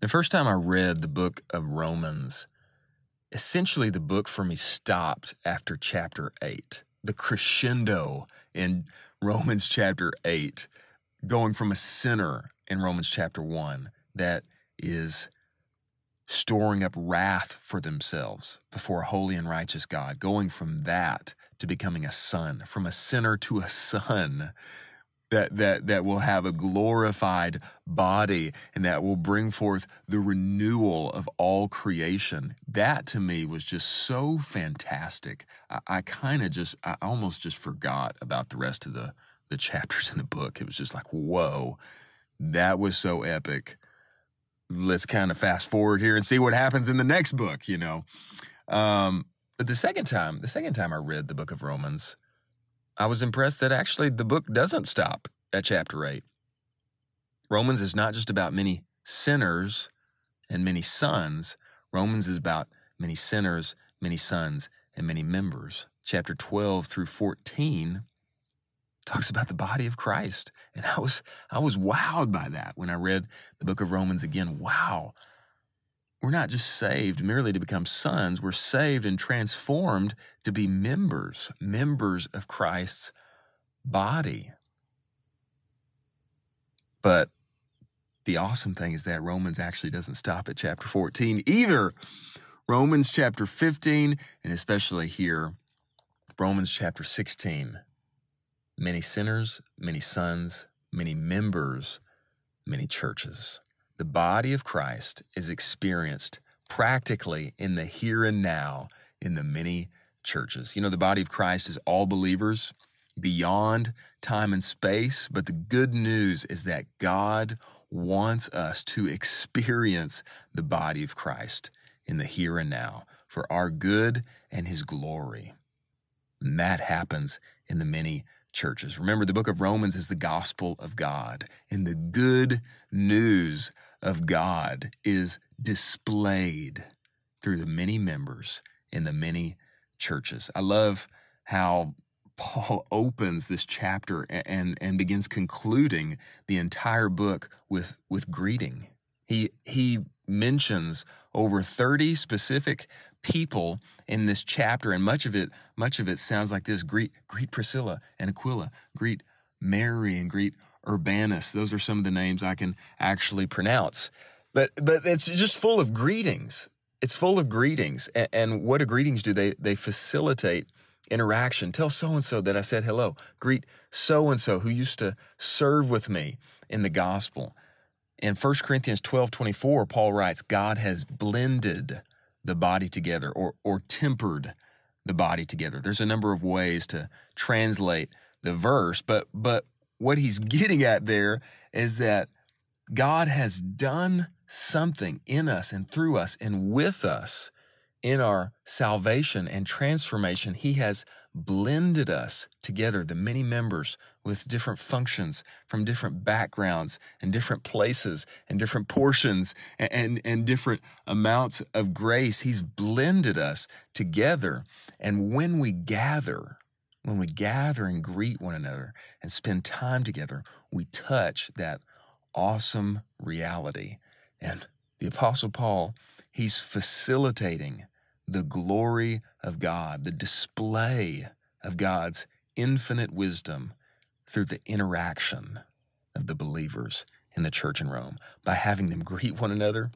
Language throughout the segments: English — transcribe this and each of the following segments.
The first time I read the book of Romans, essentially the book for me stopped after chapter 8. The crescendo in Romans chapter 8, going from a sinner in Romans chapter 1 that is storing up wrath for themselves before a holy and righteous God, going from that to becoming a son, from a sinner to a son that that that will have a glorified body and that will bring forth the renewal of all creation. That to me was just so fantastic. I, I kind of just i almost just forgot about the rest of the the chapters in the book. It was just like whoa that was so epic. Let's kind of fast forward here and see what happens in the next book you know? Um but the second time the second time i read the book of romans I was impressed that actually the book doesn't stop at chapter 8. Romans is not just about many sinners and many sons, Romans is about many sinners, many sons, and many members. Chapter 12 through 14 talks about the body of Christ. And I was I was wowed by that when I read the book of Romans again. Wow. We're not just saved merely to become sons, we're saved and transformed to be members, members of Christ's body. But the awesome thing is that Romans actually doesn't stop at chapter 14 either. Romans chapter 15, and especially here, Romans chapter 16. Many sinners, many sons, many members, many churches. The body of Christ is experienced practically in the here and now in the many churches. You know, the body of Christ is all believers beyond time and space, but the good news is that God wants us to experience the body of Christ in the here and now for our good and his glory. And that happens in the many churches. Remember, the book of Romans is the gospel of God, and the good news of God is displayed through the many members in the many churches. I love how Paul opens this chapter and, and begins concluding the entire book with, with greeting. He, he mentions over 30 specific people in this chapter, and much of it, much of it sounds like this greet, greet Priscilla and Aquila, greet Mary and greet Urbanus. Those are some of the names I can actually pronounce. But but it's just full of greetings. It's full of greetings. And, and what do greetings do? They they facilitate interaction. Tell so and so that I said hello. Greet so and so who used to serve with me in the gospel. In 1 Corinthians 12 24, Paul writes, God has blended the body together or, or tempered the body together. There's a number of ways to translate the verse, but, but what he's getting at there is that God has done something in us and through us and with us in our salvation and transformation, He has blended us together, the many members with different functions from different backgrounds and different places and different portions and, and, and, different amounts of grace. He's blended us together. And when we gather, when we gather and greet one another and spend time together, we touch that awesome reality. And the Apostle Paul, he's facilitating the glory of God, the display of God's infinite wisdom through the interaction of the believers in the church in Rome by having them greet one another,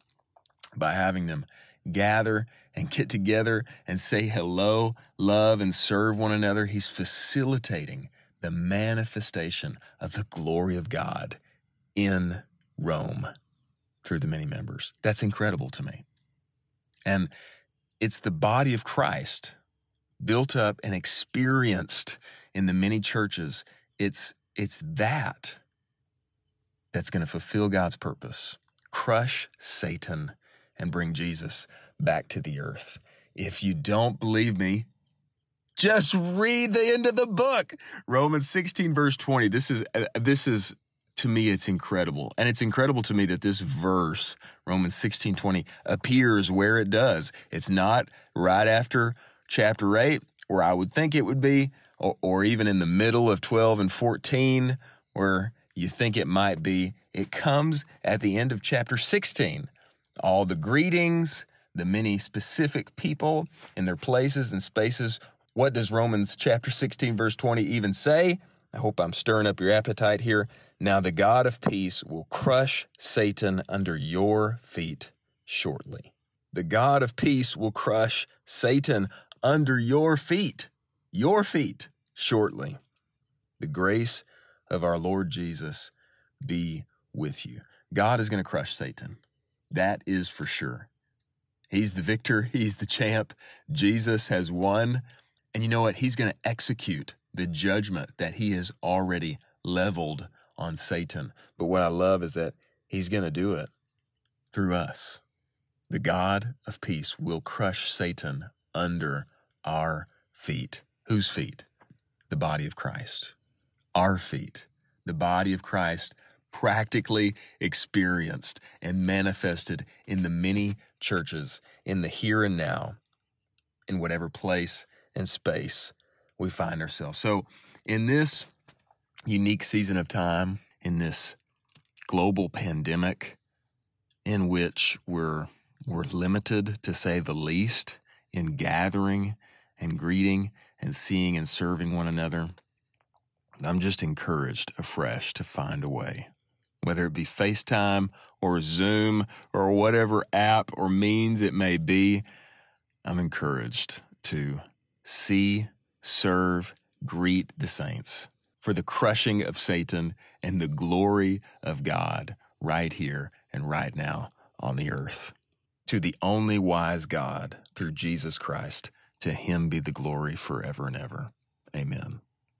by having them gather and get together and say hello, love, and serve one another. He's facilitating the manifestation of the glory of God in Rome through the many members. That's incredible to me. And it's the body of Christ built up and experienced in the many churches. It's, it's that that's going to fulfill God's purpose, crush Satan, and bring Jesus back to the earth. If you don't believe me, just read the end of the book. Romans 16 verse 20. This is uh, this is to me it's incredible and it's incredible to me that this verse romans 16 20 appears where it does it's not right after chapter 8 where i would think it would be or, or even in the middle of 12 and 14 where you think it might be it comes at the end of chapter 16 all the greetings, the many specific people in their places and spaces. What does Romans chapter 16, verse 20 even say? I hope I'm stirring up your appetite here. Now the God of peace will crush Satan under your feet shortly. The God of peace will crush Satan under your feet, your feet shortly. The grace of our Lord Jesus be with you. God is going to crush Satan. That is for sure. He's the victor, he's the champ. Jesus has won. And you know what? He's going to execute the judgment that he has already leveled on Satan. But what I love is that he's going to do it through us. The God of peace will crush Satan under our feet. Whose feet? The body of Christ. Our feet. The body of Christ practically experienced and manifested in the many churches in the here and now, in whatever place and space we find ourselves. So, in this unique season of time, in this global pandemic, in which we're we're limited to say the least in gathering and greeting and seeing and serving one another. I'm just encouraged afresh to find a way whether it be FaceTime or Zoom or whatever app or means it may be, I'm encouraged to see, serve, greet the saints for the crushing of Satan and the glory of God right here and right now on the earth. To the only wise God through Jesus Christ, to him be the glory forever and ever. Amen.